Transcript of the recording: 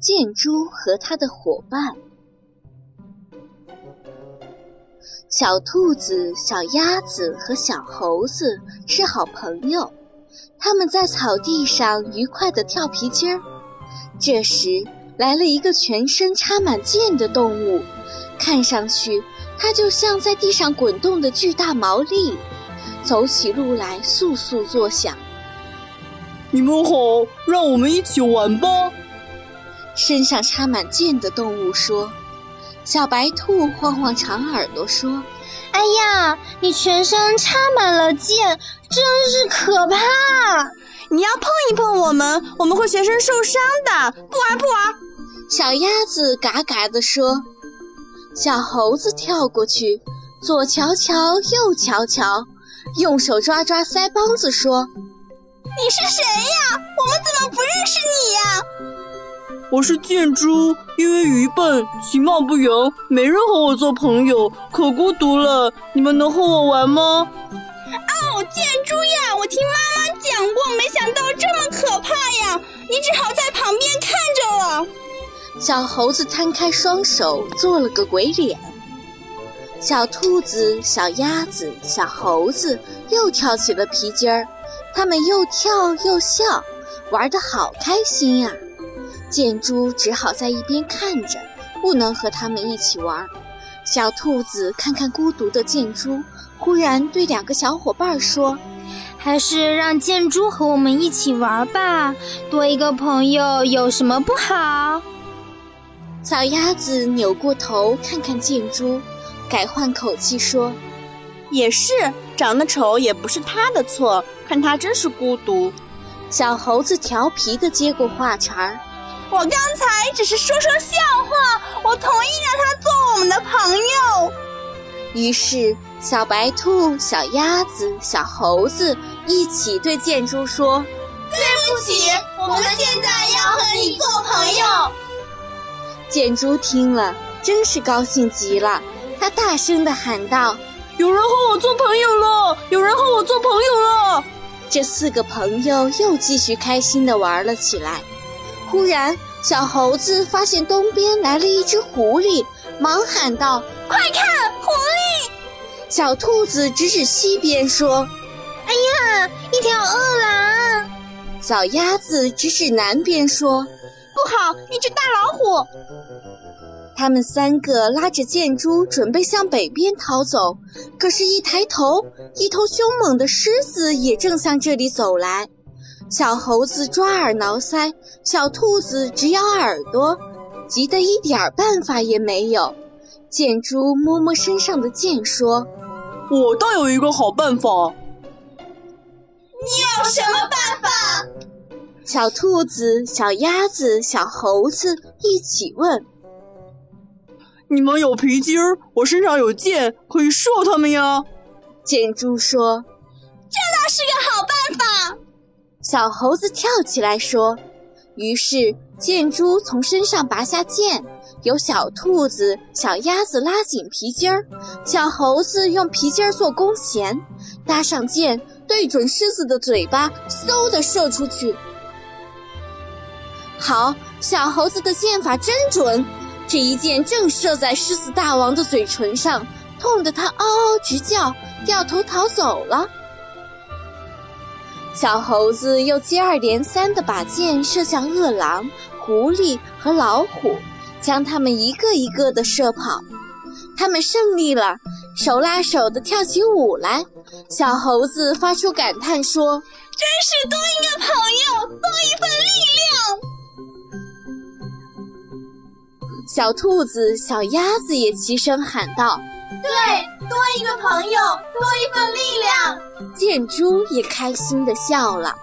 箭猪和他的伙伴。小兔子、小鸭子和小猴子是好朋友，他们在草地上愉快地跳皮筋儿。这时，来了一个全身插满箭的动物，看上去它就像在地上滚动的巨大毛栗，走起路来簌簌作响。你们好，让我们一起玩吧。身上插满箭的动物说：“小白兔晃晃长耳朵说，哎呀，你全身插满了箭，真是可怕！你要碰一碰我们，我们会全身受伤的。不玩不玩。”小鸭子嘎嘎地说。小猴子跳过去，左瞧瞧，右瞧瞧，用手抓抓腮帮子说：“你是谁呀？我们怎么不认识你呀？”我是箭猪，因为愚笨、其貌不扬，没人和我做朋友，可孤独了。你们能和我玩吗？哦，箭猪呀，我听妈妈讲过，没想到这么可怕呀！你只好在旁边看着了。小猴子摊开双手，做了个鬼脸。小兔子、小鸭子、小猴子又跳起了皮筋儿，他们又跳又笑，玩得好开心呀！箭猪只好在一边看着，不能和他们一起玩。小兔子看看孤独的箭猪，忽然对两个小伙伴说：“还是让箭猪和我们一起玩吧，多一个朋友有什么不好？”小鸭子扭过头看看箭猪，改换口气说：“也是，长得丑也不是他的错，看他真是孤独。”小猴子调皮地接过话茬儿：“我刚才只是说说笑话，我同意让他做我们的朋友。”于是，小白兔、小鸭子、小猴子一起对建猪说：“对不起，我们现在要和你做朋友。”建猪听了，真是高兴极了。他大声地喊道：“有人和我做朋友了！有人和我做朋友了！”这四个朋友又继续开心地玩了起来。忽然，小猴子发现东边来了一只狐狸，忙喊道：“快看，狐狸！”小兔子指指西边说：“哎呀，一条饿狼！”小鸭子指指南边说。不好！一只大老虎。他们三个拉着箭猪，准备向北边逃走。可是，一抬头，一头凶猛的狮子也正向这里走来。小猴子抓耳挠腮，小兔子直咬耳朵，急得一点办法也没有。箭猪摸摸身上的箭，说：“我倒有一个好办法。”你有什么办法？小兔子、小鸭子、小猴子一起问：“你们有皮筋儿，我身上有箭，可以射他们呀？”箭猪说：“这倒是个好办法。”小猴子跳起来说。于是箭猪从身上拔下箭，由小兔子、小鸭子拉紧皮筋儿，小猴子用皮筋儿做弓弦，搭上箭，对准狮子的嘴巴，嗖的射出去。好，小猴子的箭法真准，这一箭正射在狮子大王的嘴唇上，痛得他嗷嗷直叫，掉头逃走了。小猴子又接二连三地把箭射向饿狼、狐狸和老虎，将他们一个一个地射跑。他们胜利了，手拉手地跳起舞来。小猴子发出感叹说：“真是多一个朋友，多一份力小兔子、小鸭子也齐声喊道：“对，多一个朋友，多一份力量。”箭猪也开心地笑了。